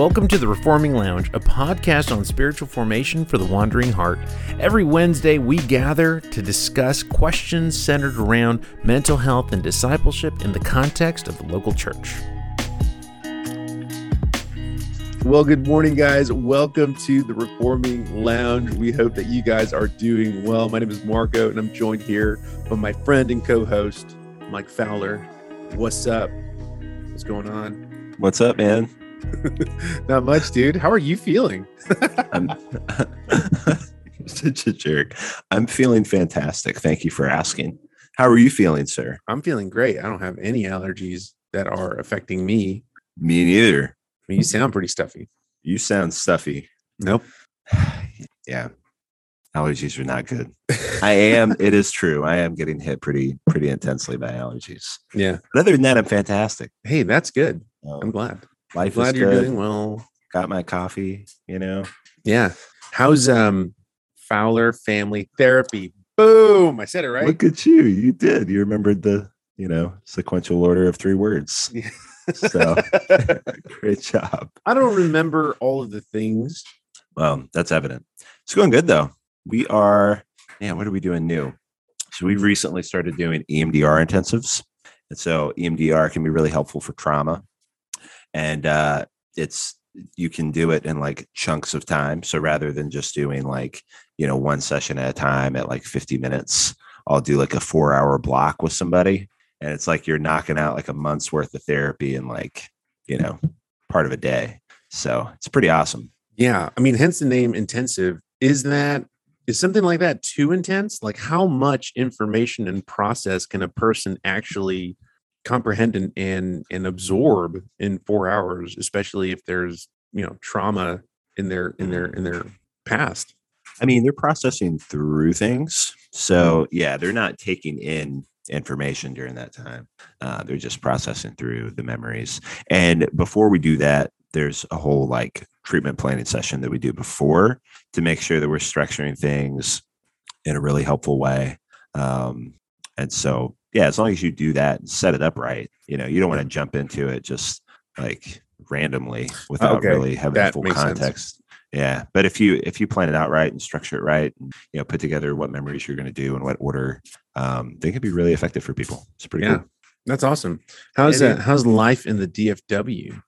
Welcome to the Reforming Lounge, a podcast on spiritual formation for the wandering heart. Every Wednesday, we gather to discuss questions centered around mental health and discipleship in the context of the local church. Well, good morning, guys. Welcome to the Reforming Lounge. We hope that you guys are doing well. My name is Marco, and I'm joined here by my friend and co host, Mike Fowler. What's up? What's going on? What's up, man? Not much, dude. How are you feeling? I'm such a jerk. I'm feeling fantastic. Thank you for asking. How are you feeling, sir? I'm feeling great. I don't have any allergies that are affecting me. Me neither. I mean, you sound pretty stuffy. You sound stuffy. Nope. yeah. Allergies are not good. I am, it is true. I am getting hit pretty, pretty intensely by allergies. Yeah. But other than that, I'm fantastic. Hey, that's good. Um, I'm glad. Life glad is you're good. doing well. Got my coffee, you know. Yeah. How's um Fowler Family Therapy? Boom! I said it right. Look at you. You did. You remembered the, you know, sequential order of three words. Yeah. So great job. I don't remember all of the things. Well, that's evident. It's going good though. We are, man, what are we doing new? So we've recently started doing EMDR intensives. And so EMDR can be really helpful for trauma. And uh, it's, you can do it in like chunks of time. So rather than just doing like, you know, one session at a time at like 50 minutes, I'll do like a four hour block with somebody. And it's like you're knocking out like a month's worth of therapy in like, you know, part of a day. So it's pretty awesome. Yeah. I mean, hence the name intensive. Is that is something like that too intense? Like how much information and process can a person actually comprehend and and, and absorb in four hours, especially if there's you know trauma in their in their in their past? I mean, they're processing through things. So, yeah, they're not taking in information during that time. Uh, they're just processing through the memories. And before we do that, there's a whole like treatment planning session that we do before to make sure that we're structuring things in a really helpful way. Um, and so, yeah, as long as you do that and set it up right, you know, you don't want to jump into it just like randomly without Okay, really having that full makes sense. context. Yeah, but if you if you plan it out right and structure it right, and you know put together what memories you're going to do in what order, um, they can be really effective for people. It's pretty Yeah. cool. That's awesome. How's that? uh, how's life in the DFW?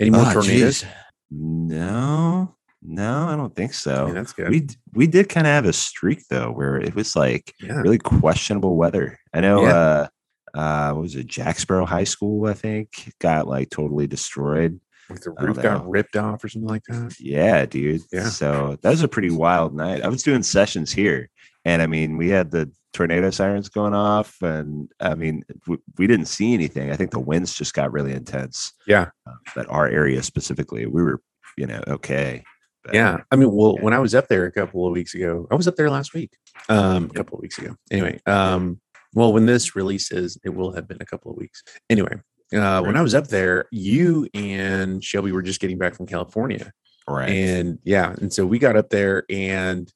Any more Ah, tornadoes? geez. No, no, I don't think so. Yeah, that's good. we we did kind of have a streak though where it was like yeah. really questionable weather. I know. Yeah. uh uh what was it jacksboro high school i think got like totally destroyed Like the roof got ripped off or something like that. Yeah, dude. Yeah. So that was a pretty wild night. I was doing sessions here, and I mean, we had the tornado sirens going off, and I mean, we, we didn't see anything. I think the winds just got really intense. Yeah. Uh, but our area specifically, we were, you know, okay. But, Yeah. I mean, well, Yeah. when I was up there a couple of weeks ago, I was up there last week. Um, a couple of weeks ago. Anyway, um, well, when this releases, it will have been a couple of weeks. Anyway, uh, when I was up there, you and Shelby were just getting back from California. Right. And yeah, and so we got up there and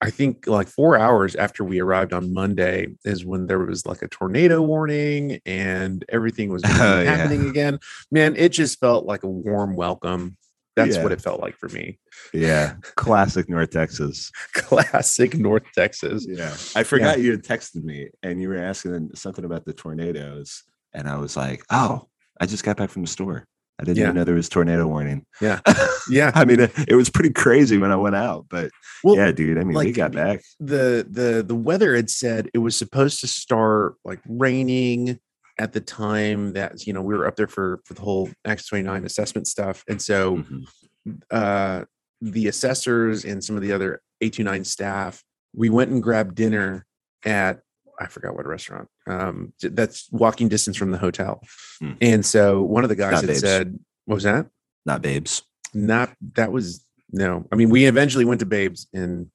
I think like four hours after we arrived on Monday is when there was like a tornado warning and everything was Oh, yeah. happening again. Man, it just felt like a warm welcome. That's what it felt like for me. yeah. Classic North Texas. Classic North Texas. Yeah. I forgot you had texted me and you were asking something about the tornadoes. And I was like, oh, I just got back from the store. I didn't Yeah. even know there was tornado warning. Yeah. Yeah. I mean, it, it was pretty crazy when I went out, but Well, yeah, dude. I mean, we got back. the the the weather had said it was supposed to start like raining at the time that you know we were up there for for the whole Acts 29 assessment stuff. And so Mhm. uh, the assessors and some of the other A29 staff, we went and grabbed dinner at I forgot what restaurant. Um, that's walking distance from the hotel. Hmm. And so one of the guys Not had Babes. said, "What was that? Not babes. Not that was no. I mean, we eventually went to Babes, and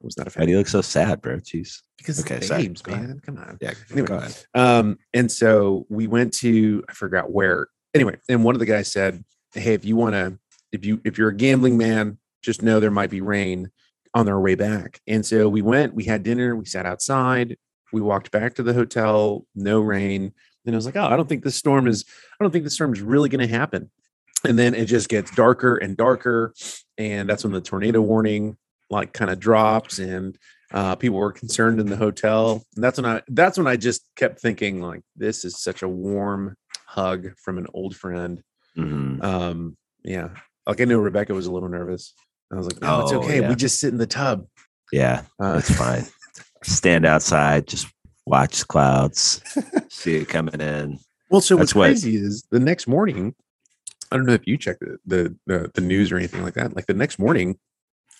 was not a Why fan do you look so sad, bro? Jeez. because Okay. Babes, ahead. man. Come on. Yeah. Anyway. Go ahead. Um, and so we went to I forgot where. Anyway, and one of the guys said, "Hey, if you want to, if you if you're a gambling man, just know there might be rain on our way back." And so we went. We had dinner. We sat outside. We walked back to the hotel. No rain. And I was like, "Oh, I don't think this storm is. I don't think the storm is really going to happen." and then it just gets darker and darker and that's when the tornado warning like kind of drops and uh, people were concerned in the hotel and that's when i that's when i just kept thinking like this is such a warm hug from an old friend Mhm. um yeah like i knew rebecca was a little nervous i was like no it's Oh, okay yeah. we just sit in the tub Yeah, uh, that's fine. Stand outside, just watch the clouds, see it coming in. Well, so what's That's what- crazy is the next morning. I don't know if you checked the, the the the news or anything like that. Like the next morning,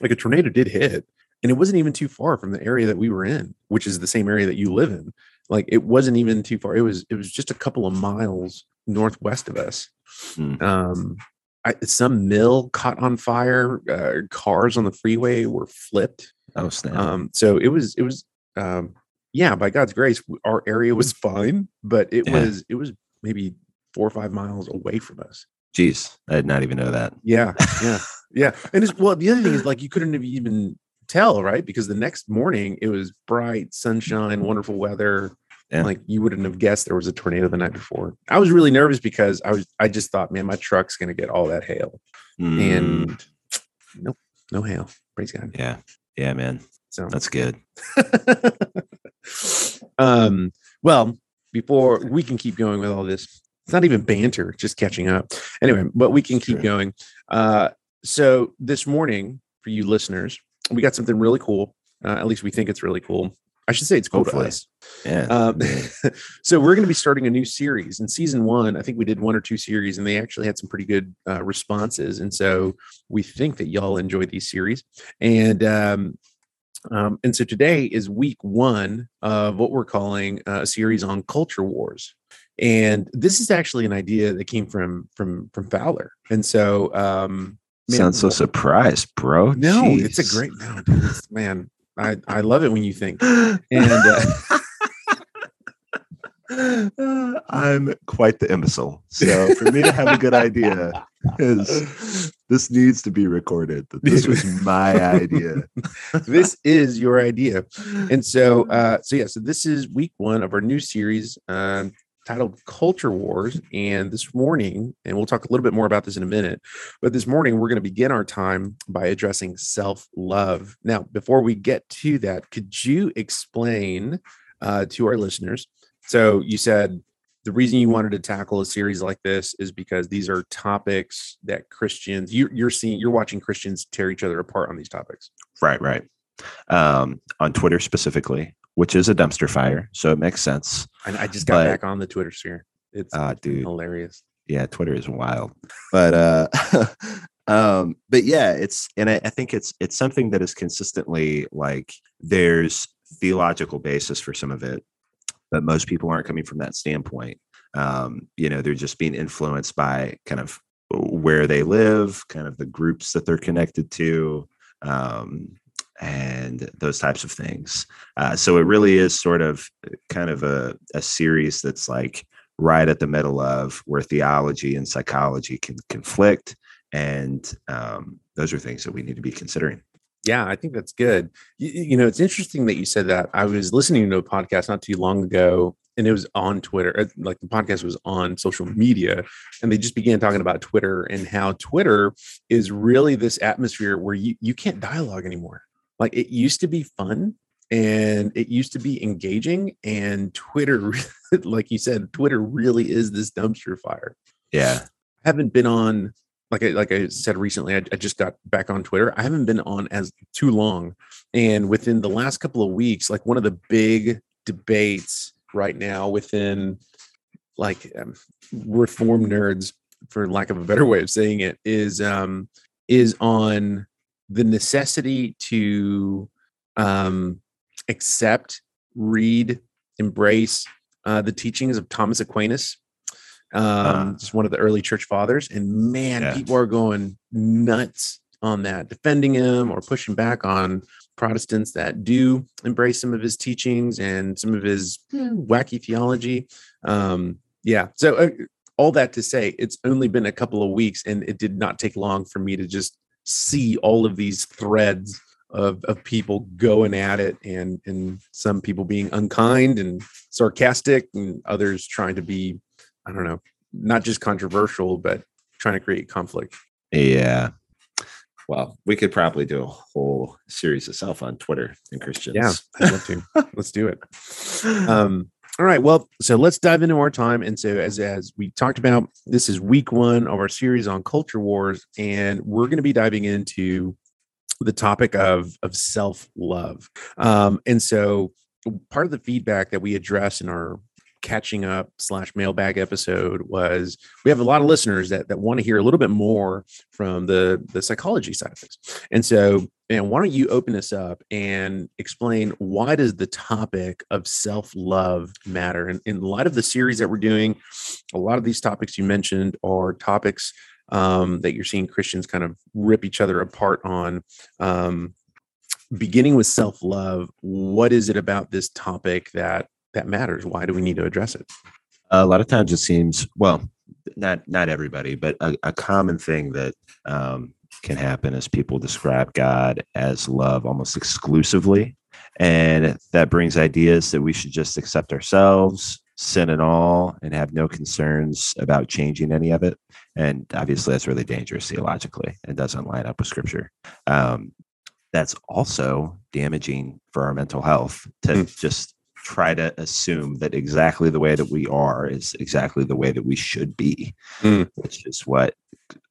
like a tornado did hit, and it wasn't even too far from the area that we were in, which is the same area that you live in. Like it wasn't even too far. It was it was just a couple of miles northwest of us. Hmm. Um, I, some mill caught on fire. Uh, cars on the freeway were flipped. Oh snap! Um, so it was it was um, yeah, by God's grace, our area was fine, but it Yeah. was it was maybe four or five miles away from us. Jeez, I did not even know that. Yeah, yeah, yeah. And it's well, the other thing is like you couldn't have even tell, right? Because the next morning it was bright sunshine, wonderful weather. Yeah. Like you wouldn't have guessed there was a tornado the night before. I was really nervous because I was I just thought, man, my truck's gonna get all that hail. Mm, And nope, no hail. Praise God. yeah, yeah, man, So that's good. um, well, before we can keep going with all this, it's not even banter, just catching up. Anyway, but we can keep true. going. Uh, so this morning, for you listeners, we got something really cool. Uh, at least we think it's really cool. I should say it's cool Hopefully. to us. Yeah, Um, so we're going to be starting a new series in season one. I think we did one or two series, and they actually had some pretty good uh, responses. And so we think that y'all enjoy these series. And um, um, and so today is week one of what we're calling uh, a series on culture wars. And this is actually an idea that came from from from Fowler. And so um, man, Sounds so surprised, bro. No, it's a great no, dude, man. I I love it when you think. And uh, Uh, I'm quite the imbecile. So for me to have a good idea is this needs to be recorded. That this was my idea. this is your idea. And so, uh, so yeah, so this is week one of our new series um, titled Culture Wars. And this morning, and we'll talk a little bit more about this in a minute, but this morning we're going to begin our time by addressing self love. Now, before we get to that, could you explain uh, to our listeners? So you said the reason you wanted to tackle a series like this is because these are topics that Christians you, you're seeing, you're watching Christians tear each other apart on these topics. Right, right. Um, on Twitter specifically, which is a dumpster fire, so it makes sense. And I just got But- back on the Twitter sphere. It's Ah, dude, hilarious. yeah, Twitter is wild. But uh, um, but yeah, it's and I, I think it's it's something that is consistently like there's theological basis for some of it, but most people aren't coming from that standpoint. Um, you know, they're just being influenced by kind of where they live, kind of the groups that they're connected to, um, and those types of things. Uh, so it really is sort of kind of a, a series that's like right at the middle of where theology and psychology can conflict. And um, those are things that we need to be considering. Yeah, I think that's good. You, you know, it's interesting that you said that. I was listening to a podcast not too long ago, and it was on Twitter. uh, Like the podcast was on social media, and they just began talking about Twitter and how Twitter is really this atmosphere where you you can't dialogue anymore. Like it used to be fun and it used to be engaging, and Twitter, like you said, Twitter really is this dumpster fire. Yeah. I haven't been on like I, like I said recently, I, I just got back on Twitter. I haven't been on as too long, and within the last couple of weeks, like one of the big debates right now within like um, reform nerds, for lack of a better way of saying it, is um is on the necessity to um accept, read, embrace uh, the teachings of Thomas Aquinas um, Uh. just one of the early church fathers. And man, Yeah. people are going nuts on that, defending him or pushing back on Protestants that do embrace some of his teachings and some of his eh, wacky theology. Um, yeah. So, uh, all that to say, it's only been a couple of weeks, and it did not take long for me to just see all of these threads of, of people going at it and and some people being unkind and sarcastic and others trying to be I don't know, not just controversial, but trying to create conflict. Yeah. Well, we could probably do a whole series of self on Twitter and Christians. Yeah, I'd love to. let's do it. Um, all right. Well, so let's dive into our time. And so, as as we talked about, this is week one of our series on culture wars, and we're going to be diving into the topic of of self love. Um, and so, part of the feedback that we address in our catching up slash mailbag episode was we have a lot of listeners that that want to hear a little bit more from the the psychology side of things. And so and why don't you open this up and explain why does the topic of self-love matter? And in light of the series that we're doing a lot of these topics you mentioned are topics um, that you're seeing christians kind of rip each other apart on. Um, beginning with self-love what is it about this topic that that matters. Why do we need to address it? A lot of times it seems well not not everybody but a, a common thing that um, can happen is people describe god as love almost exclusively. And that brings ideas that we should just accept ourselves sin and all and have no concerns about changing any of it. And obviously that's really dangerous theologically. And doesn't line up with scripture. Um, that's also damaging for our mental health to mm. just try to assume that exactly the way that we are is exactly the way that we should be, mm. which is what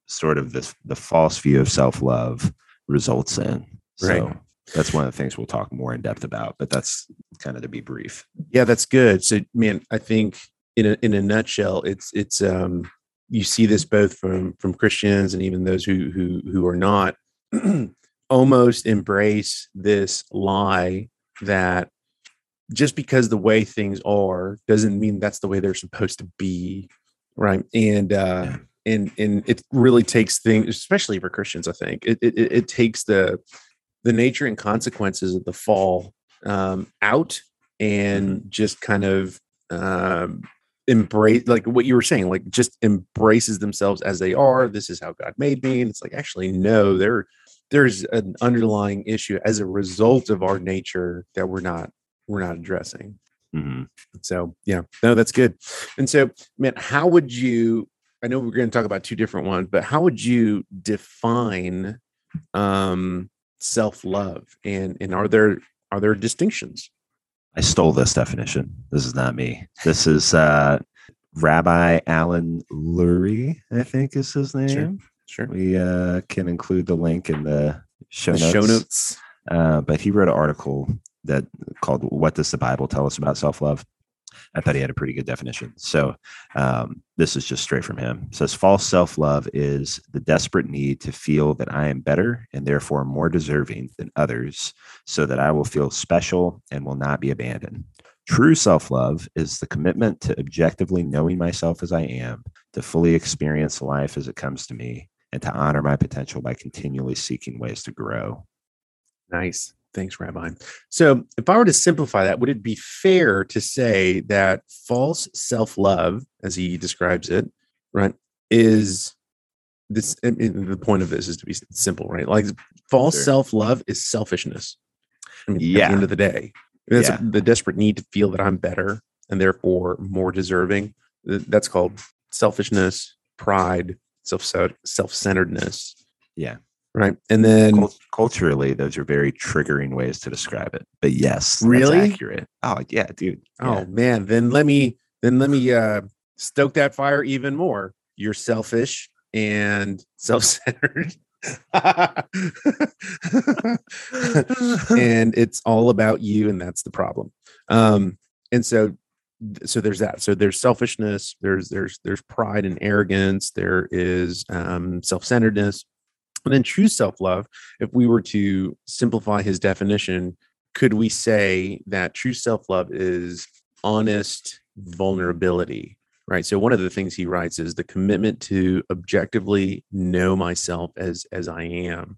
sort of this the false view of self love results in. Right. So that's one of the things we'll talk more in depth about, but that's kind of to be brief. Yeah, that's good. So, man, I think in a in a nutshell, it's it's um you see this both from from Christians and even those who who who are not almost embrace this lie that just because the way things are doesn't mean that's the way they're supposed to be right and uh yeah. and and it really takes things especially for christians i think it, it it takes the the nature and consequences of the fall um out and mm-hmm. just kind of um embrace like what you were saying like just embraces themselves as they are this is how god made me and it's like actually no there there's an underlying issue as a result of our nature that we're not we're not addressing. Mm-hmm. So yeah, no, that's good. And so, man, how would you? I know we're going to talk about two different ones, but how would you define um, self love? And and are there are there distinctions? I stole this definition. This is not me. This is uh, Rabbi Alan Lurie, I think is his name. Sure. sure. We uh, can include the link in the show the notes. Show notes. Uh, but he wrote an article that called "What Does the Bible Tell Us About Self Love?" I thought he had a pretty good definition. So um, this is just straight from him. It says false self love is the desperate need to feel that I am better and therefore more deserving than others, so that I will feel special and will not be abandoned. True self love is the commitment to objectively knowing myself as I am, to fully experience life as it comes to me, and to honor my potential by continually seeking ways to grow. Nice. Thanks, Rabbi. So, if I were to simplify that, would it be fair to say that false self love, as he describes it, right, is this? I mean, the point of this is to be simple, right? Like false sure. self love is selfishness. I mean, yeah. at the end of the day, that's yeah. the desperate need to feel that I'm better and therefore more deserving. That's called selfishness, pride, self self centeredness. Yeah right and then culturally those are very triggering ways to describe it but yes really? accurate. Oh yeah dude oh man then let me then let me uh stoke that fire even more. You're selfish and self-centered. And it's all about you and that's the problem. Um and so so there's that. So there's selfishness there's there's there's pride and arrogance there is um self-centeredness and then true self love, if we were to simplify his definition, could we say that true self love is honest vulnerability? Right. So one of the things he writes is the commitment to objectively know myself as as I am,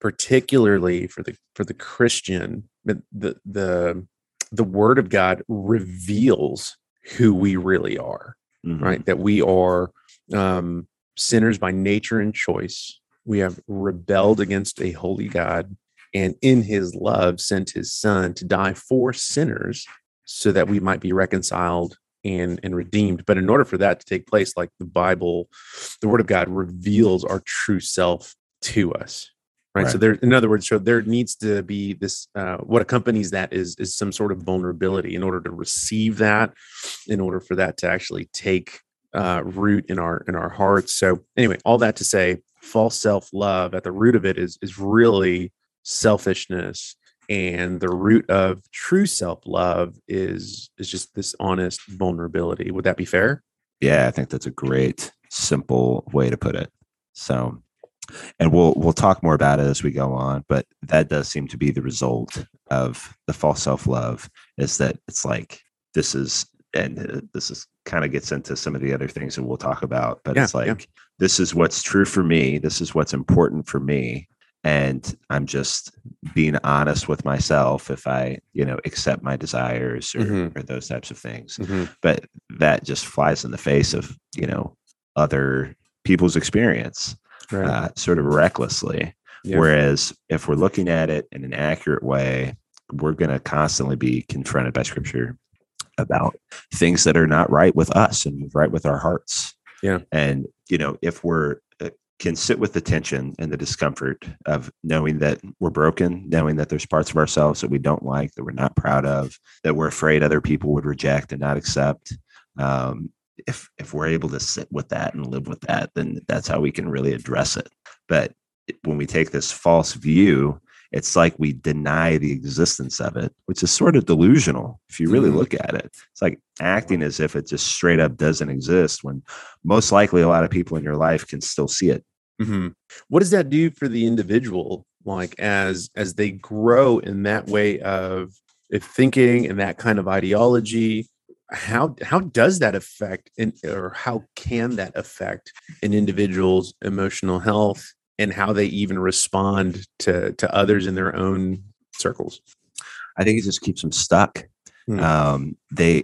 particularly for the for the Christian, the the the word of God reveals who we really are. Mm-hmm. Right. That we are um, sinners by nature and choice we have rebelled against a holy God and in his love sent his son to die for sinners so that we might be reconciled and and redeemed. But in order for that to take place like the bible the word of god reveals our true self to us right, so there in other words so there needs to be this uh, what accompanies that is is some sort of vulnerability in order to receive that in order for that to actually take uh, root in our in our hearts. So anyway all that to say false self-love at the root of it is is really selfishness and the root of true self-love is is just this honest vulnerability would that be fair Yeah, I think that's a great, simple way to put it. So, and we'll we'll talk more about it as we go on, but that does seem to be the result of the false self love. Is that it's like this is, and uh, this is kind of gets into some of the other things that we'll talk about, but Yeah, it's yeah. like this is what's true for me. This is what's important for me. And I'm just being honest with myself if I, you know, accept my desires or, Mhm. or those types of things Mhm. but that just flies in the face of you know other people's experience right uh, sort of recklessly Yeah. whereas if we're looking at it in an accurate way we're going to constantly be confronted by scripture about things that are not right with us and right with our hearts Yeah. and you know if we're uh, can sit with the tension and the discomfort of knowing that we're broken knowing that there's parts of ourselves that we don't like that we're not proud of that we're afraid other people would reject and not accept um, if if we're able to sit with that and live with that then that's how we can really address it but when we take this false view it's like we deny the existence of it which is sort of delusional if you really Mhm. look at it it's like acting as if it just straight up doesn't exist when most likely a lot of people in your life can still see it Mhm. What does that do for the individual, like as as they grow in that way of of thinking and that kind of ideology? How how does that affect, in, or how can that affect an individual's emotional health and how they even respond to to others in their own circles? i think it just keeps them stuck Hmm. um, they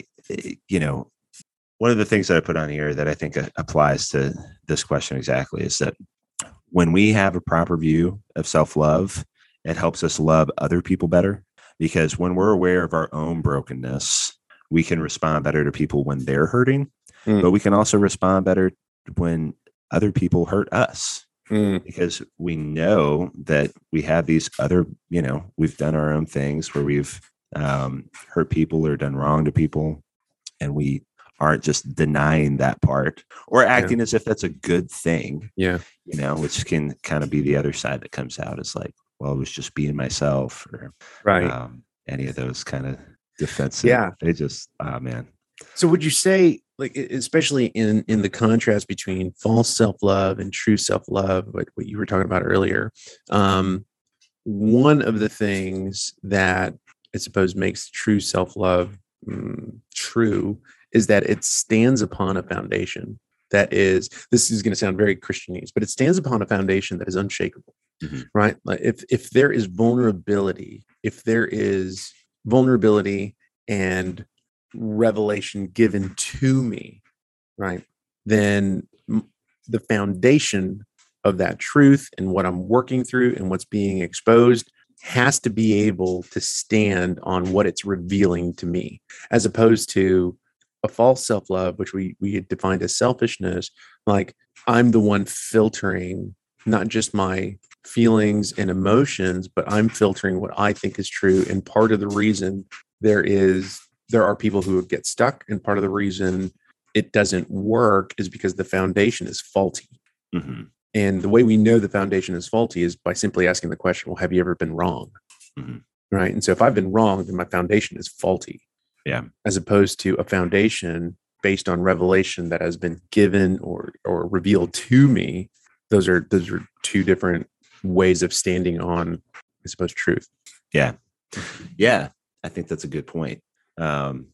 you know one of the things that i put on here that i think uh, applies to this question exactly is that when we have a proper view of self-love it helps us love other people better because when we're aware of our own brokenness we can respond better to people when they're hurting Mm. but we can also respond better when other people hurt us Mm, because we know that we have these other you know we've done our own things where we've um, hurt people or done wrong to people and we aren't just denying that part or acting as if that's a good thing. Yeah, you know which can kind of be the other side that comes out it's like well i was just being myself or right. um, any of those kind of defensive. Yeah. they just oh man. So would you say like especially in in the contrast between false self-love and true self-love what, what you were talking about earlier um one of the things that i suppose makes true self-love mm, true is that it stands upon a foundation that is this is going to sound very christianese but it stands upon a foundation that is unshakable Mhm. right like if if there is vulnerability if there is vulnerability and revelation given to me, right? Then the foundation of that truth and what I'm working through and what's being exposed has to be able to stand on what it's revealing to me, as opposed to a false self love, which we we had defined as selfishness. Like I'm the one filtering not just my feelings and emotions, but I'm filtering what I think is true. And part of the reason there is there are people who get stuck, and part of the reason it doesn't work is because the foundation is faulty. Mhm. And the way we know the foundation is faulty is by simply asking the question, well, have you ever been wrong? Mhm. Right. And so if I've been wrong, then my foundation is faulty. Yeah. As opposed to a foundation based on revelation that has been given or or revealed to me. Those are those are two different ways of standing on, I suppose, truth. Yeah. Yeah. I think that's a good point. Um,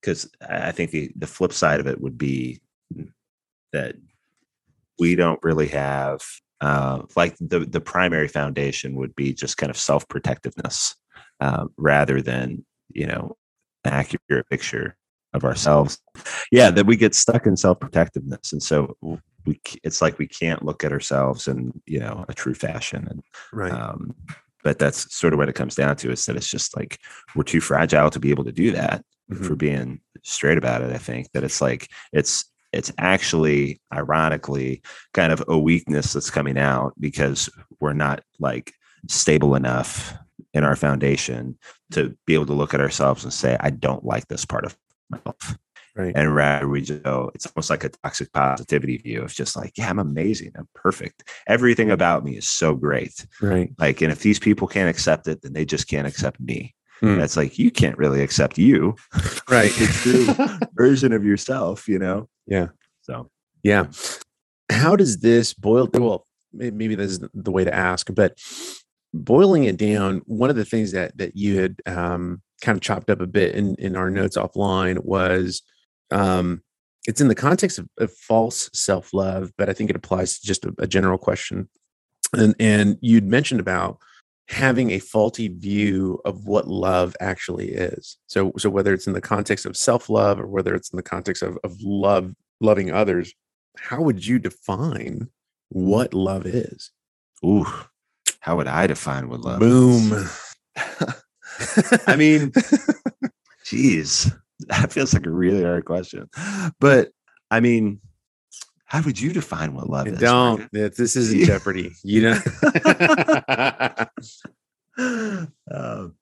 because I think the, the flip side of it would be that we don't really have uh, like the the primary foundation would be just kind of self protectiveness uh, rather than you know an accurate picture of ourselves. Yeah, that we get stuck in self protectiveness, and so we it's like we can't look at ourselves in you know a true fashion, and Right. um, but that's sort of what it comes down to is that it's just like we're too fragile to be able to do that Mhm. for being straight about it. I think that it's like it's it's actually ironically kind of a weakness that's coming out because we're not like stable enough in our foundation to be able to look at ourselves and say, I don't like this part of myself. Right. And rather we just go, it's almost like a toxic positivity view of just like, yeah, I'm amazing. I'm perfect. Everything about me is so great. Right. Like, and if these people can't accept it, then they just can't accept me. Mm. That's like, you can't really accept you, Right. the true version of yourself, you know? Yeah. So, Yeah. How does this boil? Well, maybe this is the way to ask, but boiling it down, one of the things that that you had um, kind of chopped up a bit in in our notes offline was um, it's in the context of, of false self love, but I think it applies to just a, a general question. And and you'd mentioned about having a faulty view of what love actually is. So so whether it's in the context of self love or whether it's in the context of of love loving others, how would you define what love is? ooh, how would I define what love Boom. I mean, geez, that feels like a really hard question. But I mean, how would you define what love is? Don't. Marcus? This isn't. Jeopardy. You know. um,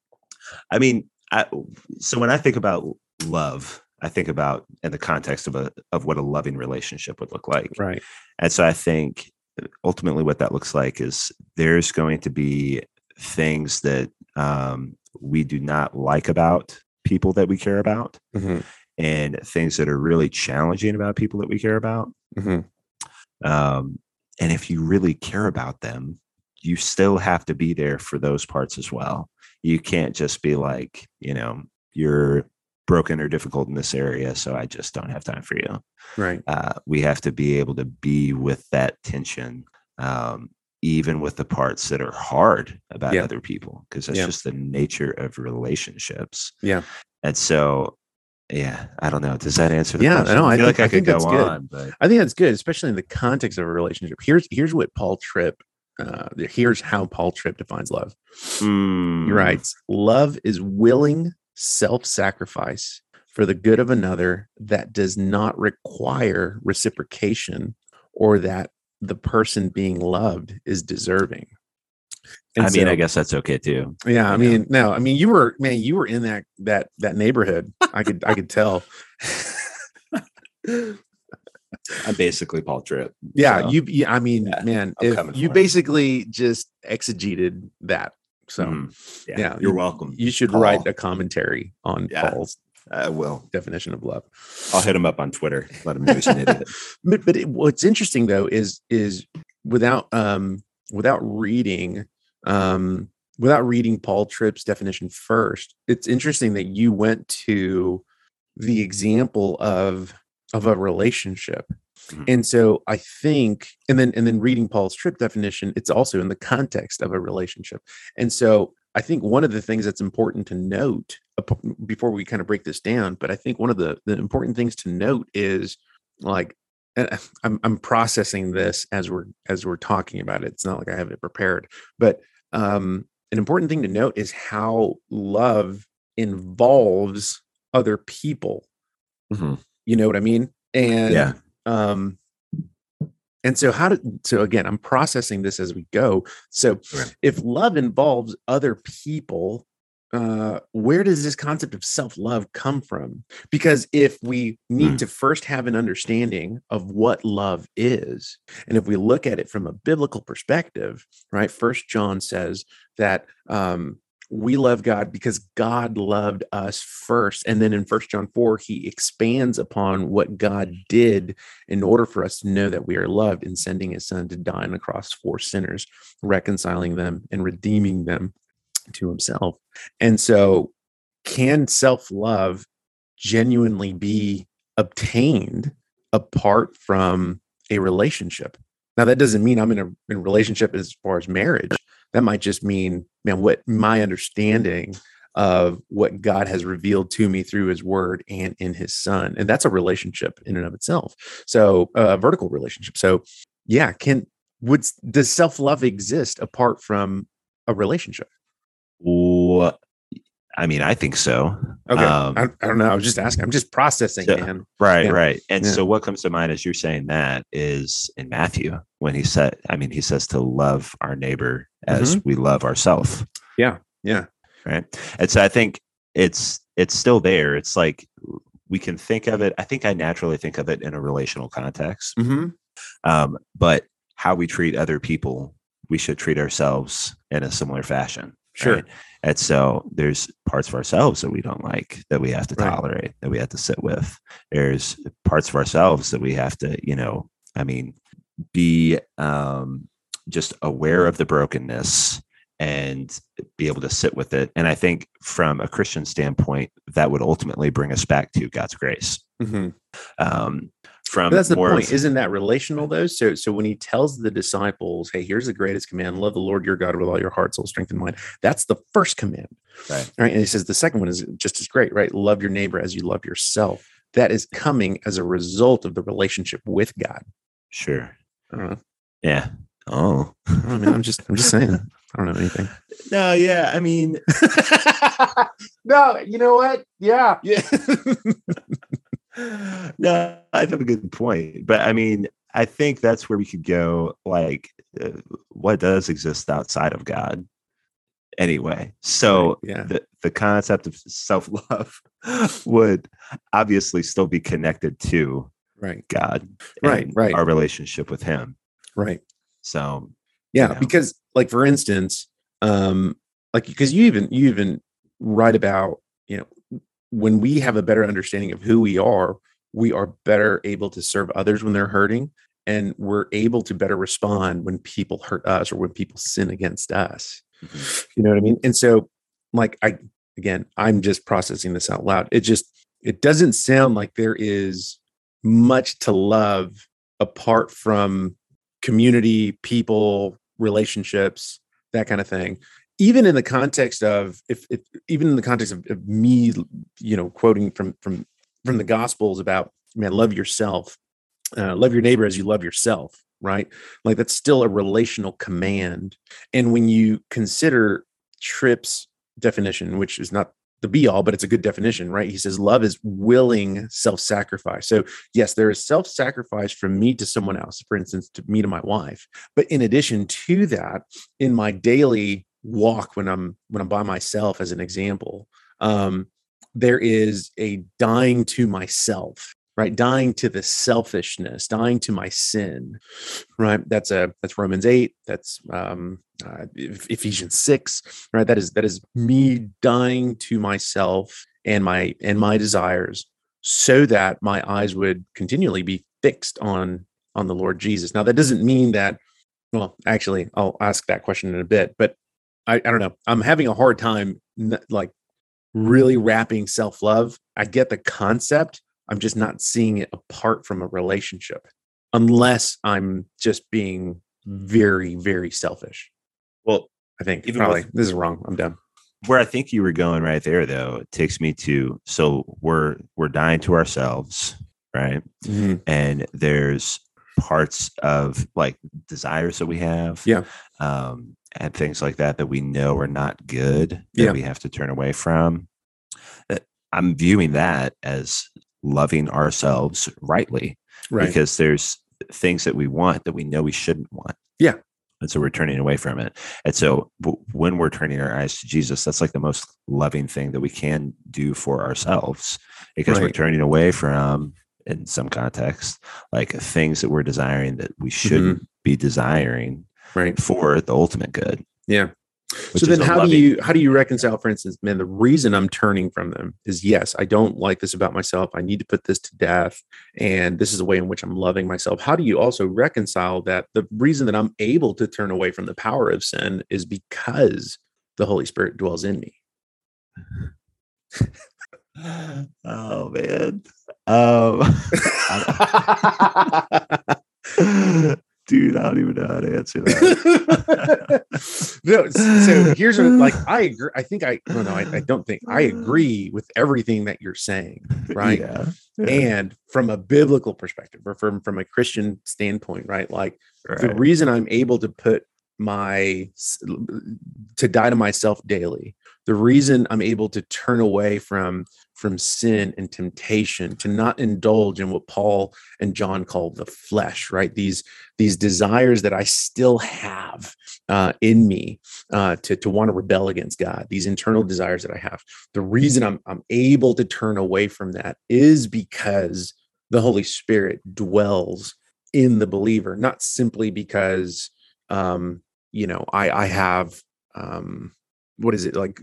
I mean, I, so when I think about love, I think about in the context of a of what a loving relationship would look like. right. And so I think ultimately what that looks like is there's going to be things that um, we do not like about people that we care about Mhm, and things that are really challenging about people that we care about. mhm. Um, and if you really care about them, you still have to be there for those parts as well. You can't just be like, you know, you're broken or difficult in this area, so I just don't have time for you. Right. Uh, we have to be able to be with that tension, um, even with the parts that are hard about Yeah. other people, because that's Yeah. just the nature of relationships. Yeah. And so, yeah, I don't know. Does that answer the Yeah, question? no, I feel think- like I, I could go that's good. on, but I think that's good, especially in the context of a relationship. Here's here's what Paul Tripp. Uh, here's how Paul Tripp defines love. Mm, He writes, "Love is willing self-sacrifice for the good of another that does not require reciprocation, or that the person being loved is deserving." And I mean, so- I guess that's okay too. Yeah, I know? mean, no, I mean, you were man, you were in that that that neighborhood. I could I could tell. I'm basically Paul Tripp. Yeah, So, you. Yeah, I mean, yeah, man, if you for it. basically just exegeted that. So mm, yeah, yeah, you're you- welcome. you should Paul. write a commentary on Yeah. Paul's I will. definition of love. I'll hit him up on Twitter. Let him know he's an idiot. But but it, what's interesting though is is without um without reading um without reading Paul Tripp's definition first, it's interesting that you went to the example of of a relationship. Mhm. And so I think and then and then reading Paul's Tripp definition, it's also in the context of a relationship. And so I think one of the things that's important to note before we kind of break this down, but I think one of the the important things to note is like I'm I'm processing this as we're as we're talking about it. It's not like I have it prepared, but um, an important thing to note is how love involves other people. Mhm. You know what I mean? And Yeah. um, and so how did so again? I'm processing this as we go. So if love involves other people, uh, where does this concept of self love come from? Because if we need Hmm. to first have an understanding of what love is, and if we look at it from a biblical perspective, right? First John says that um, we love God because God loved us first. And then in First John 4, he expands upon what God did in order for us to know that we are loved in sending his son to die on the cross for sinners, reconciling them and redeeming them to himself. And so, can self love genuinely be obtained apart from a relationship? Now, that doesn't mean I'm in a, in a relationship as far as marriage. That might just mean, man, what my understanding of what God has revealed to me through his word and in his son. And that's a relationship in and of itself. So, uh, a vertical relationship. So, yeah, can would does self-love exist apart from a relationship? Wha- I mean, I think so. Okay. Um, I, I don't know. I was just asking. I'm just processing, So- man. Right, Yeah. right. And Yeah. so what comes to mind as you're saying that is in Matthew when he said, I mean, he says to love our neighbor as we love ourselves. Yeah. Yeah. Right. And so I think it's it's still there. It's like we can think of it. I think I naturally think of it in a relational context. hmm Um, but how we treat other people, we should treat ourselves in a similar fashion. Sure. right? And so there's parts of ourselves that we don't like that we have to Right. tolerate, that we have to sit with. There's parts of ourselves that we have to, you know, I mean, be um, just aware of the brokenness and be able to sit with it. And I think from a Christian standpoint, that would ultimately bring us back to God's grace. hmm Um, from But that's the point. of- Isn't that relational though? So, so when he tells the disciples, "Hey, here's the greatest command: love the Lord your God with all your heart, soul, strength, and mind." That's the first command, Right. Right. And he says the second one is just as great, right? Love your neighbor as you love yourself. That is coming as a result of the relationship with God. sure. I. Yeah. Oh. I mean, I'm just, I'm just saying. I don't know anything. No, yeah. I mean, no, you know what? Yeah, yeah. no, I have a good point. But I mean, I think that's where we could go. Like, uh, what does exist outside of God anyway? So, yeah, the, the concept of self love would obviously still be connected to right, God, Right, and right. Our relationship with Him. right. So, Yeah, know? because like for instance, um, like because you even you even write about you know when we have a better understanding of who we are, we are better able to serve others when they're hurting, and we're able to better respond when people hurt us or when people sin against us. Mhm. You know what I mean? And so, like I again, I'm just processing this out loud. It just it doesn't sound like there is much to love apart from community, people, relationships, that kind of thing. Even in the context of if, if even in the context of, of me, you know, quoting from from from the Gospels about man, love yourself, uh, love your neighbor as you love yourself, right? Like that's still a relational command. And when you consider Tripp's definition, which is not the be all, but it's a good definition, right? He says love is willing self sacrifice. So, yes, there is self sacrifice from me to someone else, for instance, to me to my wife. But in addition to that, in my daily walk when I'm when I'm by myself, as an example, um, there is a dying to myself right? Dying to the selfishness dying to my sin right? That's a that's romans 8 that's um uh, ephesians 6 right? That is that is me dying to myself and my and my desires so that my eyes would continually be fixed on on the lord jesus. Now that doesn't mean that well actually i'll ask that question in a bit but i, I don't know. I'm having a hard time like really wrapping self-love. I get the concept. I'm just not seeing it apart from a relationship unless i'm just being very very selfish. Well, i think Even probably with- this is wrong. I'm done. Where I think you were going right there, though, it takes me to so we're we're dying to ourselves, right? And there's parts of like desires that we have, Yeah. um, and things like that that we know are not good that Yeah. we have to turn away from. Uh, I'm viewing that as loving ourselves rightly right because there's things that we want that we know we shouldn't want. Yeah. And so we're turning away from it. And so when we're turning our eyes to Jesus, that's like the most loving thing that we can do for ourselves because we're turning away from, in some context, like things that we're desiring that we shouldn't be desiring right for the ultimate good. yeah. So then how loving- do you how do you reconcile for instance man the reason i'm turning from them is yes i don't like this about myself. I need to put this to death. And this is a way in which i'm loving myself. How do you also reconcile that the reason that i'm able to turn away from the power of sin is because the holy spirit dwells in me? Oh man. Um, dude, I don't even know how to answer that. no, so here's what like I agree. I think I no no I, I don't think I agree with everything that you're saying, right? Yeah. yeah, And from a biblical perspective or from from a Christian standpoint, right? Like the reason I'm able to put my to die to myself daily the reason i'm able to turn away from from sin and temptation to not indulge in what paul and john call the flesh right? These these desires that i still have uh, in me uh, to, to want to rebel against god these internal desires that i have. The reason I'm, I'm able to turn away from that is because the holy spirit dwells in the believer not simply because um, you know i i have um, what is it like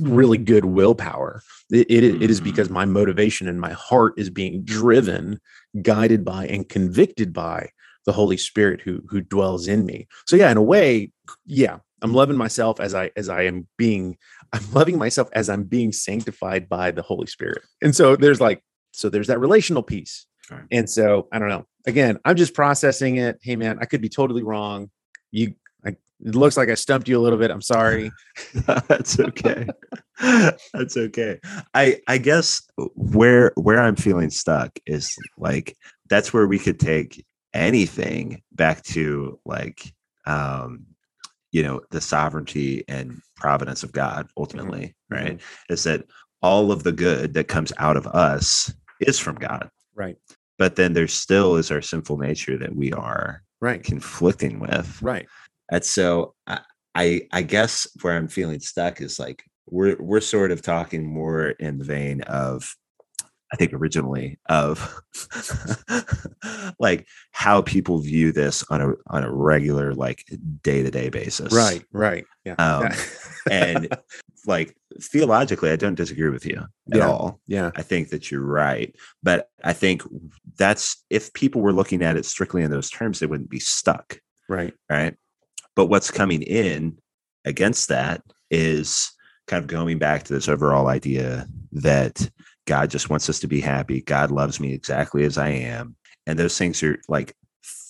really good willpower. It, it, it is because mm. my motivation and my heart is being driven guided by and convicted by the holy spirit who who dwells in me. So yeah in a way yeah i'm loving myself as i as i am being i'm loving myself as i'm being sanctified by the holy spirit. And so there's like so there's that relational piece. Right. and so i don't know. Again i'm just processing it. Hey man i could be totally wrong. You it looks like I stumped you a little bit. I'm sorry. That's okay. That's okay. I I guess where where I'm feeling stuck is like that's where we could take anything back to like um you know the sovereignty and providence of God ultimately, mm-hmm. right? Mm-hmm. Is that all of the good that comes out of us is from God. Right. But then there still is our sinful nature that we are right conflicting with. Right and so I, I, I guess where I'm feeling stuck is like we're we're sort of talking more in the vein of I think originally of like how people view this on a on a regular like day to day basis. Right, right. Yeah. Um, and like theologically, I don't disagree with you at yeah, all. Yeah. I think that you're right. But I think that's if people were looking at it strictly in those terms, they wouldn't be stuck. Right. Right. But what's coming in against that is kind of going back to this overall idea that God just wants us to be happy. God loves me exactly as I am. And those things are like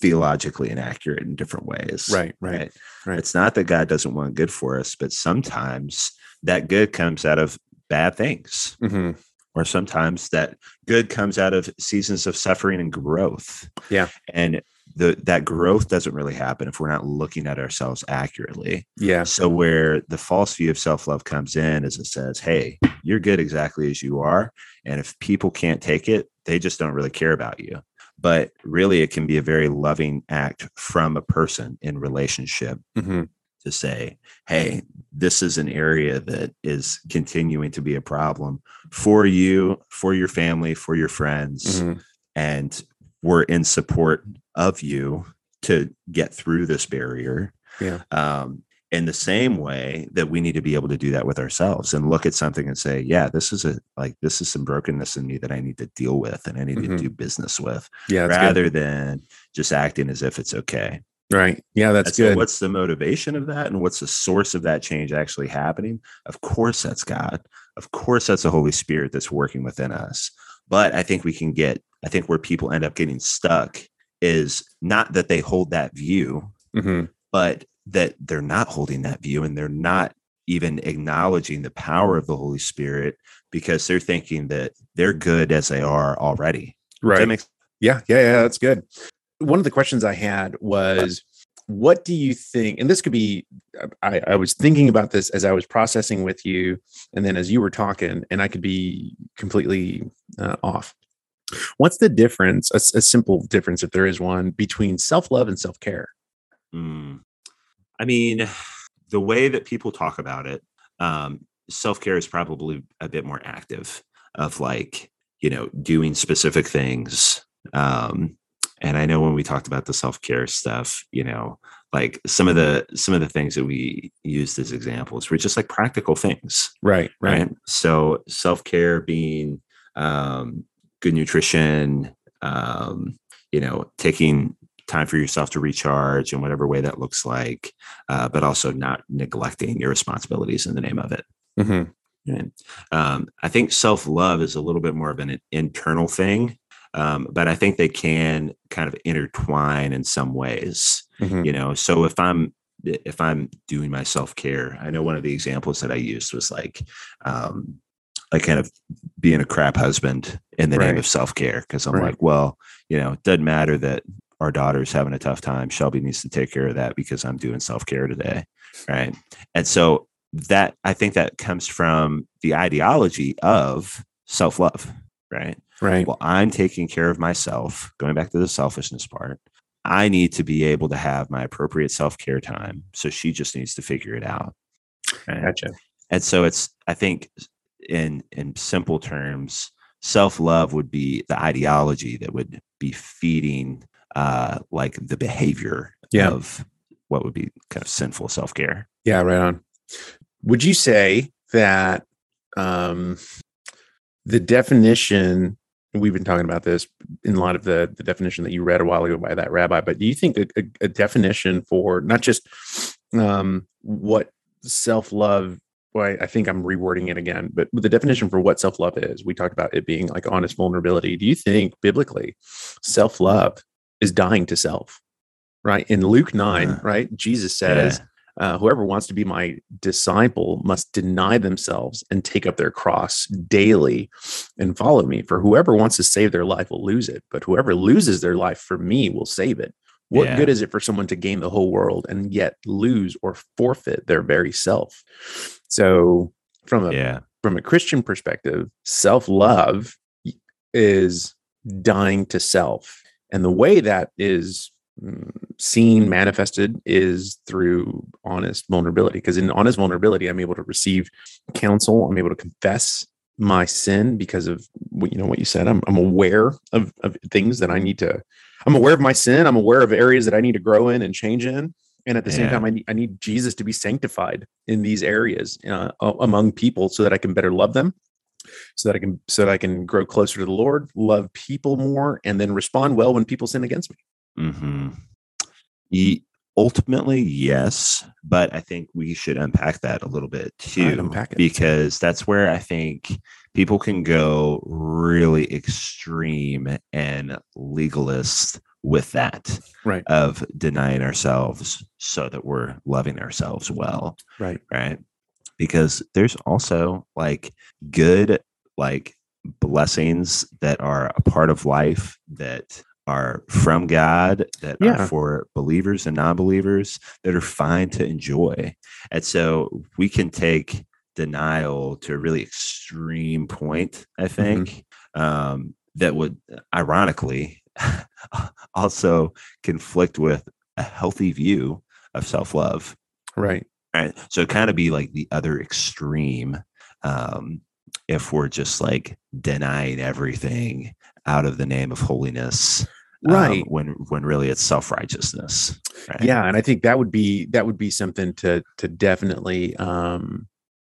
theologically inaccurate in different ways. Right, right, right. right. It's not that God doesn't want good for us, but sometimes that good comes out of bad things. Mm-hmm. Or sometimes that good comes out of seasons of suffering and growth. Yeah. And the that growth doesn't really happen if we're not looking at ourselves accurately. Yeah. So where the false view of self-love comes in is it says, "Hey, you're good exactly as you are, and if people can't take it, they just don't really care about you." But really it can be a very loving act from a person in relationship. Mm-hmm. To say, hey, this is an area that is continuing to be a problem for you, for your family, for your friends. Mm-hmm. And we're in support of you to get through this barrier. Yeah. Um, in the same way that we need to be able to do that with ourselves and look at something and say, yeah, this is a like this is some brokenness in me that I need to deal with and I need mm-hmm. to do business with. Yeah. Rather good. than just acting as if it's okay. Right. Yeah, that's good. So what's the motivation of that and what's the source of that change actually happening? Of course, that's God. Of course, that's the Holy Spirit that's working within us. But I think we can get, I think where people end up getting stuck is not that they hold that view, mm-hmm. but that they're not holding that view and they're not even acknowledging the power of the Holy Spirit because they're thinking that they're good as they are already. Right. Makes- yeah. Yeah. Yeah. That's good. One of the questions I had was, what do you think? And this could be, I, I was thinking about this as I was processing with you, and then as you were talking, and I could be completely uh, off. What's the difference, a, a, simple difference, if there is one, between self love and self care? Mm. I mean, the way that people talk about it, um, self care is probably a bit more active, of like, you know, doing specific things. Um, and I know when we talked about the self care stuff, you know, like some of the some of the things that we used as examples were just like practical things right right, right? so self-care being um, good nutrition, um, you know, taking time for yourself to recharge in whatever way that looks like, uh, but also not neglecting your responsibilities in the name of it. Mm-hmm. And, um, I think self love is a little bit more of an internal thing, um, but I think they can kind of intertwine in some ways. Mm-hmm. You know, so if I'm if I'm doing my self care, I know one of the examples that I used was like um, like kind of being a crap husband in the right. name of self care. Cause I'm right. like, well, you know, it doesn't matter that our daughter's having a tough time. Shelby needs to take care of that because I'm doing self care today. Right. And so that I think that comes from the ideology of self love, right? Right. Well, I'm taking care of myself, going back to the selfishness part. I need to be able to have my appropriate self care time. So she just needs to figure it out. Right? Gotcha. And so it's, I think, in in simple terms, self love would be the ideology that would be feeding uh, like the behavior Yeah. of what would be kind of sinful self care. Yeah, right on. Would you say that um, the definition we've been talking about this in light of the the definition that you read a while ago by that rabbi, but do you think a, a, a definition for not just um, what self love? Well, I, I think I'm rewording it again, but the definition for what self love is, we talked about it being like honest vulnerability. Do you think biblically self love is dying to self? Right in Luke nine, Uh, right? Jesus says, uh, whoever wants to be my disciple must deny themselves and take up their cross daily and follow me. For whoever wants to save their life will lose it, but whoever loses their life for me will save it. What Yeah. good is it for someone to gain the whole world and yet lose or forfeit their very self? So, from a Yeah. from a Christian perspective, self love is dying to self. And the way that is mm, seen, manifested is through honest vulnerability. Because in honest vulnerability, I'm able to receive counsel, I'm able to confess my sin because of what you know what you said. I'm, I'm aware of, of things that I need to, I'm aware of my sin, I'm aware of areas that I need to grow in and change in. And at the same time, I need, I need Jesus to be sanctified in these areas uh, among people so that I can better love them so that I can so that I can grow closer to the Lord, love people more, and then respond well when people sin against me. hmm ultimately, yes, but I think we should unpack that a little bit too, because that's where I think people can go really extreme and legalist with that Right. of denying ourselves so that we're loving ourselves well Right. right because there's also like good like blessings that are a part of life that are from God that Yeah. are for believers and non-believers that are fine to enjoy. And so we can take denial to a really extreme point, I think, um, that would ironically also conflict with a healthy view of self-love. Right. Right. So kind of be like the other extreme. Um, if we're just like denying everything out of the name of holiness, um, Right. when when really it's self righteousness. Right? Yeah, and I think that would be that would be something to to definitely um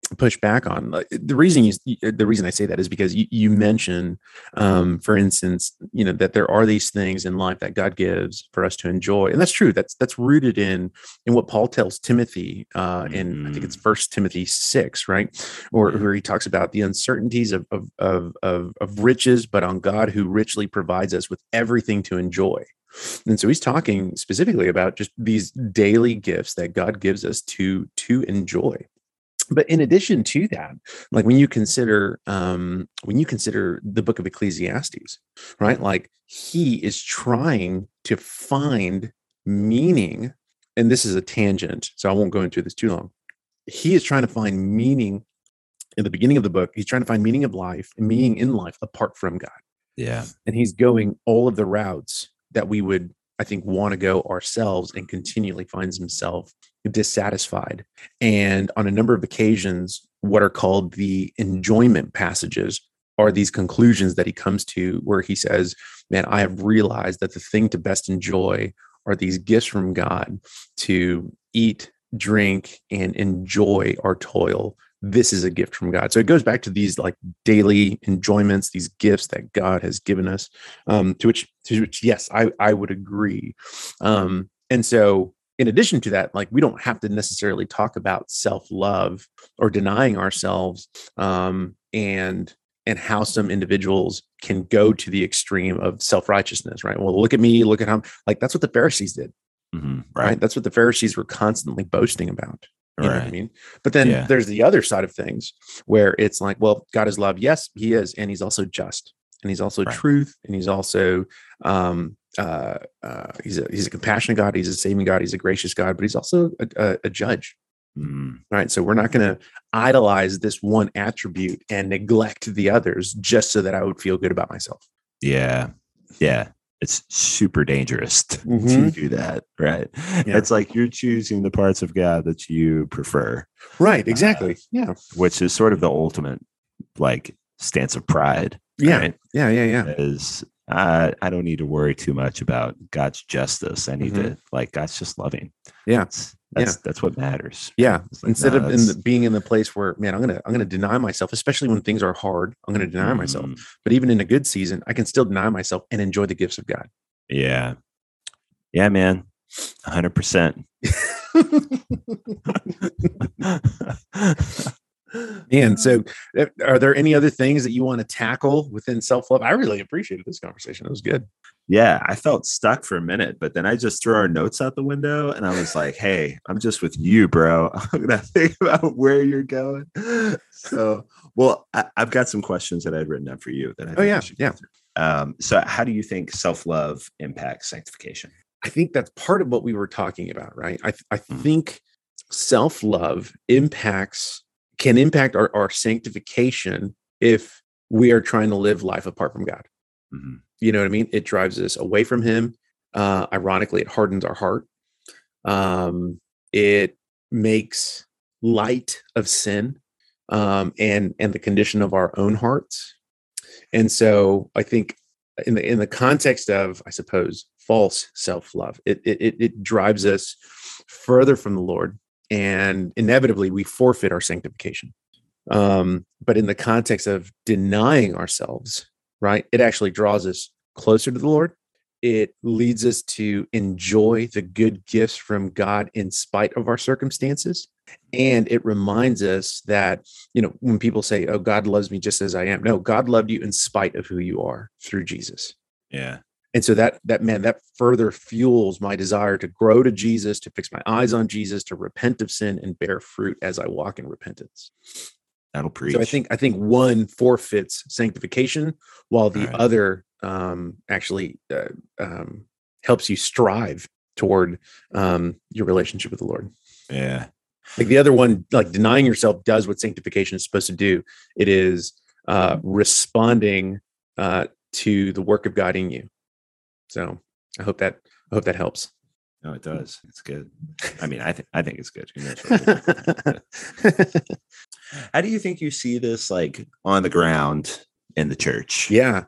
push back on. The reason you the reason I say that is because you, you mentioned um for instance, you know that there are these things in life that God gives for us to enjoy. And that's true. That's that's rooted in in what Paul tells Timothy uh in I think it's first Timothy 6, right? Or where he talks about the uncertainties of of of of, of riches but on God who richly provides us with everything to enjoy. And so he's talking specifically about just these daily gifts that God gives us to to enjoy. But in addition to that, like when you consider um, when you consider the book of Ecclesiastes, right? Like he is trying to find meaning, and this is a tangent, so I won't go into this too long. He is trying to find meaning in the beginning of the book. He's trying to find meaning of life, and meaning in life apart from God Yeah. and he's going all of the routes that we would i think want to go ourselves and continually finds himself dissatisfied. And on a number of occasions what are called the enjoyment passages are these conclusions that he comes to where he says man i have realized that the thing to best enjoy are these gifts from god to eat drink and enjoy our toil this is a gift from god. So it goes back to these like daily enjoyments these gifts that god has given us um to which to which yes i i would agree. Um and so in addition to that like we don't have to necessarily talk about self-love or denying ourselves um and and how some individuals can go to the extreme of self-righteousness right? Well look at me look at how like that's what the pharisees did Mhm. right, Right. that's what the pharisees were constantly boasting about you know what I mean? But then Yeah. there's the other side of things where it's like, well, God is love. Yes, he is. And he's also just. And he's also Right. truth. And he's also um uh, uh he's a he's a compassionate God, he's a saving God, he's a gracious God, but he's also a, a, a judge. Mm, Right. So we're not going to idolize this one attribute and neglect the others just so that I would feel good about myself. yeah. Yeah. It's super dangerous to, to Mhm. do that. Right. Yeah. It's like you're choosing the parts of God that you prefer, Right. Exactly. Yeah. which is sort of the ultimate like stance of pride. Yeah. right? Yeah. Yeah. Yeah. is I, I don't need to worry too much about God's justice. I need to like God's just loving. Mm-hmm. Yeah. That's that's, that's what matters. Yeah. Like, Instead no, of in the, being in the place where, man, I'm gonna I'm gonna deny myself, especially when things are hard. I'm gonna deny myself. Mm, But even in a good season, I can still deny myself and enjoy the gifts of God. Yeah. Yeah, man. hundred percent. Man, so uh, are there any other things that you want to tackle within self love? I really appreciated this conversation. It was good. Yeah, I felt stuck for a minute, but then I just threw our notes out the window and I was like, hey, I'm just with you, bro. I'm gonna think about where you're going. So well, I, I've got some questions that I'd written up for you that I Oh, think we yeah, should yeah. Um, so how do you think self-love impacts sanctification? I think that's part of what we were talking about, right? I, I Mm. think self love impacts, can impact our, our sanctification if we are trying to live life apart from God. Mhm. You know what I mean? It drives us away from Him. Uh, ironically, it hardens our heart. Um, it makes light of sin um, and and the condition of our own hearts. And so, I think in the in the context of, I suppose, false self love, it, it it it drives us further from the Lord, and inevitably we forfeit our sanctification. Um, but in the context of denying ourselves, right, it actually draws us closer to the Lord. It leads us to enjoy the good gifts from God in spite of our circumstances. And it reminds us that, you know, when people say, oh, God loves me just as I am, no, God loved you in spite of who you are through Jesus Yeah. And so that that man that further fuels my desire to grow to jesus to fix my eyes on jesus to repent of sin and bear fruit as i walk in repentance That'll preach. so i think i think one forfeits sanctification while the Right. other um actually uh, um helps you strive toward um your relationship with the lord Yeah. like the other one like denying yourself does what sanctification is supposed to do it is uh responding uh to the work of god in you so i hope that i hope that helps No, it does. It's good. I mean, I think I think it's good. Who knows what it is. How do you think you see this like on the ground in the church? yeah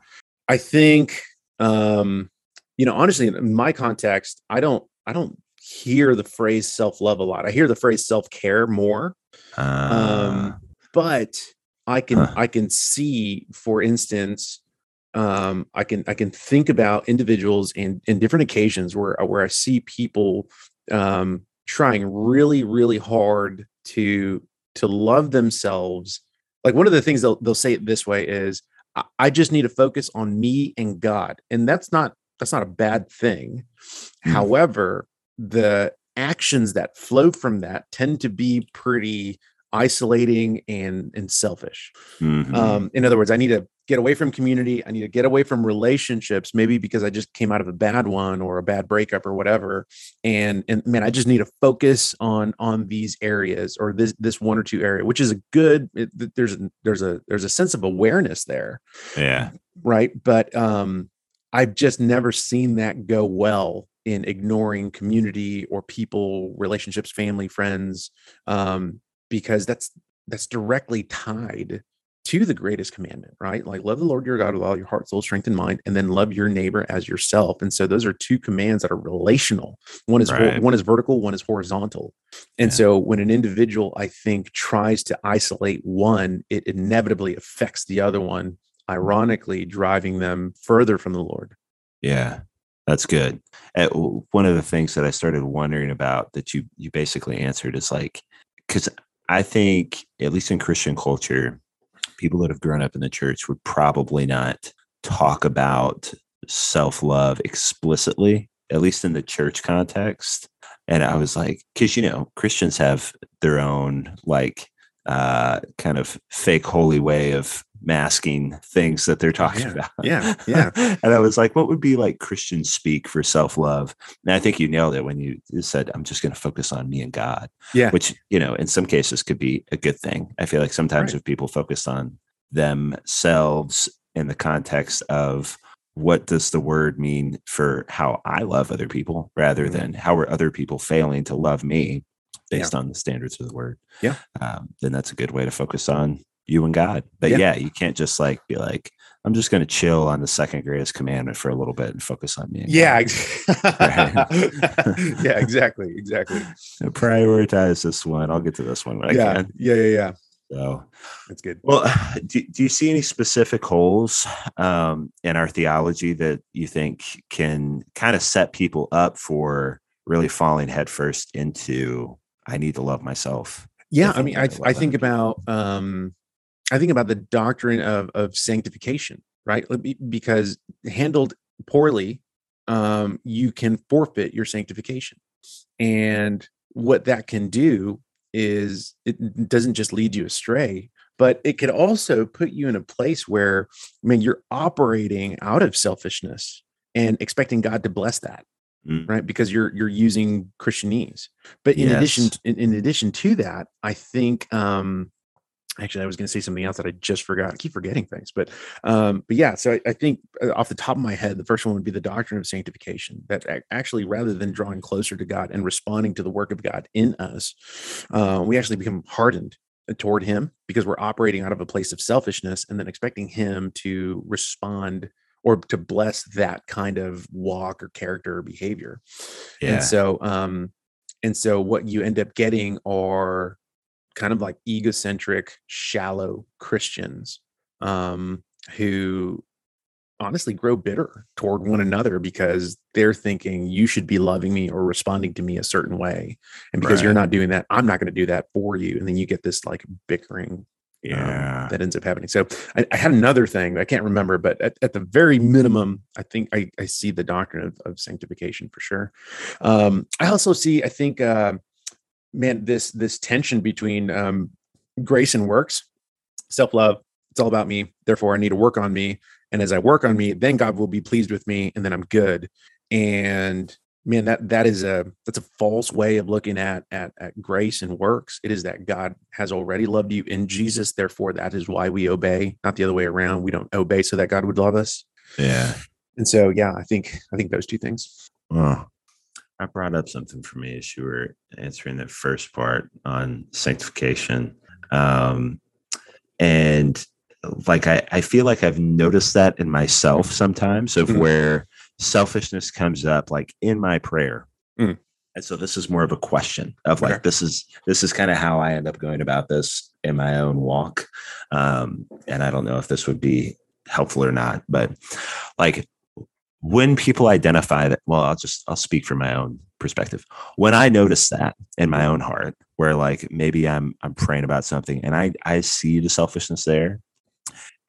i think um you know honestly in my context i don't i don't hear the phrase self-love a lot i hear the phrase self-care more Uh, um but i can Huh. i can see for instance um i can i can think about individuals in in different occasions where where i see people um trying really really hard to to love themselves like one of the things they'll they'll say it this way is I, I just need to focus on me and god and that's not that's not a bad thing Hmm. however the actions that flow from that tend to be pretty isolating and and selfish mhm. um in other words i need to get away from community i need to get away from relationships maybe because i just came out of a bad one or a bad breakup or whatever. And and man i just need to focus on on these areas or this this one or two area which is a good it, there's a there's a there's a sense of awareness there. Yeah. right? But um i've just never seen that go well in ignoring community or people relationships family friends um because that's that's directly tied to the greatest commandment right like love the lord your god with all your heart soul strength and mind and then love your neighbor as yourself and so those are two commands that are relational one is Right. one is vertical one is horizontal and Yeah. so when an individual i think tries to isolate one it inevitably affects the other one ironically driving them further from the Lord. Yeah, that's good. Uh, w- one of the things that I started wondering about that you you basically answered is like because I think at least in Christian culture, people that have grown up in the church would probably not talk about self love explicitly, at least in the church context. And I was like, because you know Christians have their own like uh, kind of fake holy way of masking things that they're talking Yeah. about. Yeah, yeah. and I was like, what would be like Christian speak for self love? And I think you nailed it when you said, I'm just going to focus on me and God, Yeah. which, you know, in some cases could be a good thing. I feel like sometimes Right. if people focus on themselves in the context of what does the word mean for how I love other people rather Mhm. than how are other people failing to love me based on the standards of the word. Yeah. Um, then that's a good way to focus on you and God. But Yeah. yeah, you can't just like be like, I'm just going to chill on the second greatest commandment for a little bit and focus on me. and Yeah. God. yeah, exactly. Exactly. So prioritize this one. I'll get to this one when I yeah. can. Yeah. Yeah. Yeah. Yeah. So, That's good. well, do, do you see any specific holes um, in our theology that you think can kind of set people up for really falling headfirst into I need to love myself? Yeah. I mean, I I, love I that. think about, um, I think about the doctrine of, of sanctification, right? Because handled poorly, um, you can forfeit your sanctification. And what that can do is it doesn't just lead you astray, but it could also put you in a place where, I mean, you're operating out of selfishness and expecting God to bless that Mm, right? Because you're you're using christianese. But in addition Yes. in, in addition to that i think um actually i was going to say something else that i just forgot. I keep forgetting things but um but yeah so I, I think uh, off the top of my head the first one would be the doctrine of sanctification that actually rather than drawing closer to god and responding to the work of god in us uh, we actually become hardened toward him because we're operating out of a place of selfishness and then expecting him to respond or to bless that kind of walk or character or behavior. Yeah. and so um and so what you end up getting are kind of like egocentric shallow christians um who honestly grow bitter toward one another because they're thinking you should be loving me or responding to me a certain way. And because you're not doing that i'm not going to do that for you. And then you get this like bickering um, yeah. that ends up happening. So I, I had another thing I can't remember, but at, at the very minimum, I think I, I see the doctrine of, of sanctification for sure. Um, I also see, I think, uh, man, this this tension between um, grace and works, self love. It's all about me. Therefore, I need to work on me, and as I work on me, then God will be pleased with me, and then I'm good. And man that that is a that's a false way of looking at at at grace and works it is that god has already loved you in jesus therefore that is why we obey not the other way around we don't obey so that god would love us Yeah. and so yeah i think i think those two things Oh, I brought up something for me as you were answering that first part on sanctification. Um, and like, I, I feel like I've noticed that in myself sometimes of Mhm. where selfishness comes up, like in my prayer. Mm. And so this is more of a question of like, Okay. this is, this is kind of how I end up going about this in my own walk. Um, and I don't know if this would be helpful or not, but like when people identify that well i'll just i'll speak from my own perspective when i notice that in my own heart where like maybe i'm i'm praying about something and i i see the selfishness there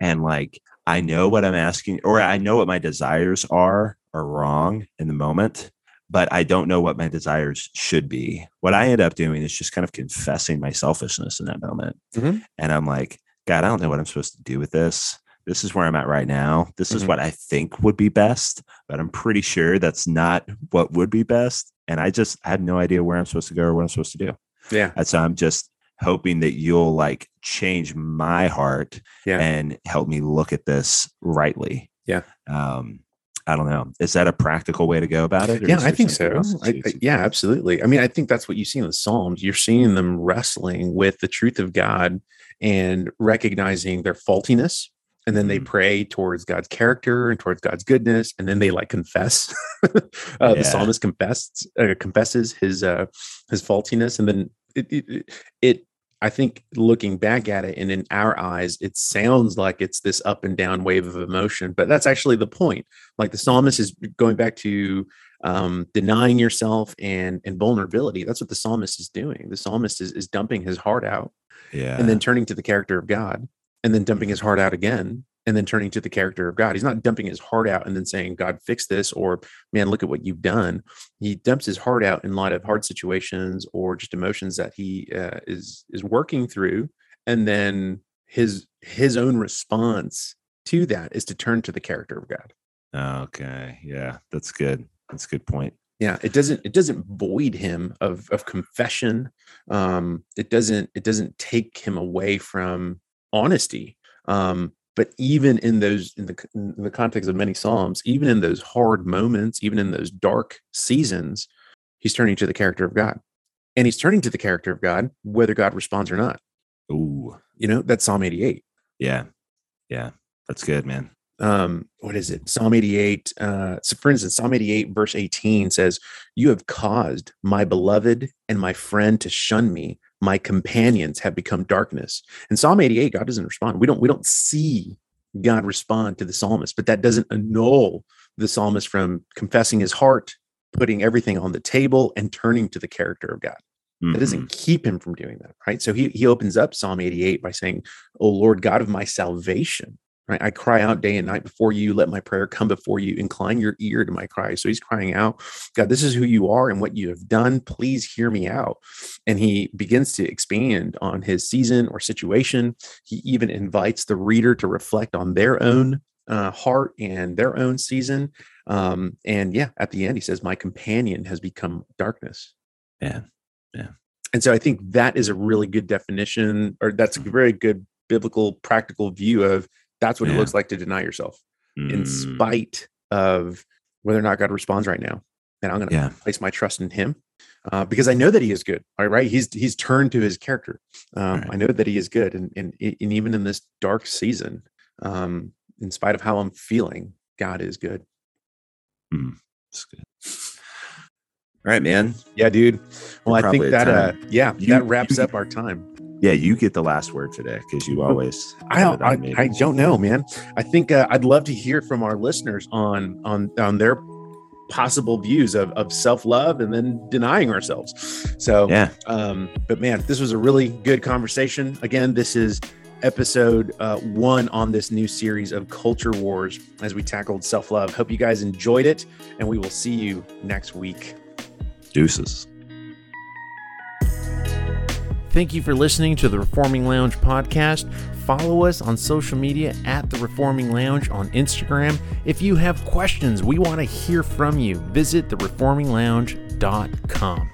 and like i know what i'm asking or i know what my desires are are wrong in the moment but i don't know what my desires should be what i end up doing is just kind of confessing my selfishness in that moment Mhm. and i'm like god i don't know what i'm supposed to do with this this is where I'm at right now. This is Mhm. what I think would be best, but I'm pretty sure that's not what would be best. And I just I have no idea where I'm supposed to go or what I'm supposed to do. yeah And so I'm just hoping that you'll like change my heart Yeah. and help me look at this rightly. Yeah. Um, I don't know. Is that a practical way to go about it? yeah i think so I, I- yeah absolutely i mean i think that's what you see in the psalms you're seeing them wrestling with the truth of god and recognizing their faultiness and then they Mhm. pray towards god's character and towards god's goodness and then they like confess uh, Yeah. the psalmist confesses uh, confesses his uh his faultiness and then it, it- it i think looking back at it and in our eyes it sounds like it's this up and down wave of emotion but that's actually the point. Like the psalmist is going back to um, denying yourself and and vulnerability. That's what the psalmist is doing. The psalmist is, is dumping his heart out yeah. and then turning to the character of god and then dumping his heart out again and then turning to the character of god he's not dumping his heart out and then saying god fix this or man look at what you've done he dumps his heart out in light of hard situations or just emotions that he uh, is is working through and then his his own response to that is to turn to the character of God. Okay. Yeah, that's good. That's a good point. Yeah, it doesn't it doesn't void him of of confession. Um, it doesn't it doesn't take him away from honesty. Um, but even in those in the in the context of many psalms, even in those hard moments, even in those dark seasons, he's turning to the character of God, and he's turning to the character of God whether God responds or not. Ooh. You know that's Psalm eighty eight. Yeah. Yeah. That's good, man. um what is it psalm 88 uh so for instance psalm 88 verse 18 says you have caused my beloved and my friend to shun me my companions have become darkness. In psalm 88 god doesn't respond. We don't we don't see god respond to the psalmist but that doesn't annul the psalmist from confessing his heart putting everything on the table and turning to the character of god. That Mhm. doesn't keep him from doing that right? So he he opens up psalm 88 by saying oh lord god of my salvation right? I cry out day and night before you let my prayer come before you incline your ear to my cry. So he's crying out god this is who you are and what you have done. Please hear me out. And he begins to expand on his season or situation. He even invites the reader to reflect on their own uh, heart and their own season. Um, and yeah at the end he says my companion has become darkness. Yeah. Yeah. And so I think that is a really good definition, or that's a very good biblical, practical view of that's what it looks like to deny yourself in Mm, spite of whether or not God responds right now. And I'm going to Yeah. place my trust in Him uh, because I know that He is good. All right, He's He's turned to His character. Um, Right. I know that He is good, and, and and even in this dark season, um, in spite of how I'm feeling, God is good. That's good. All right, man. Yeah, dude. Well, I think at that uh, yeah, You- that wraps you- up our time. Yeah, you get the last word today because you always. I don't, I. I don't know, man. I think uh, I'd love to hear from our listeners on on on their possible views of, of self love and then denying ourselves. So, Yeah. um, but man, this was a really good conversation. Again, this is episode uh, one on this new series of Culture Wars as we tackled self love. Hope you guys enjoyed it, and we will see you next week. Deuces. Thank you for listening to the Reforming Lounge podcast. Follow us on social media at the Reforming Lounge on Instagram. If you have questions, we want to hear from you. Visit thereforminglounge.com.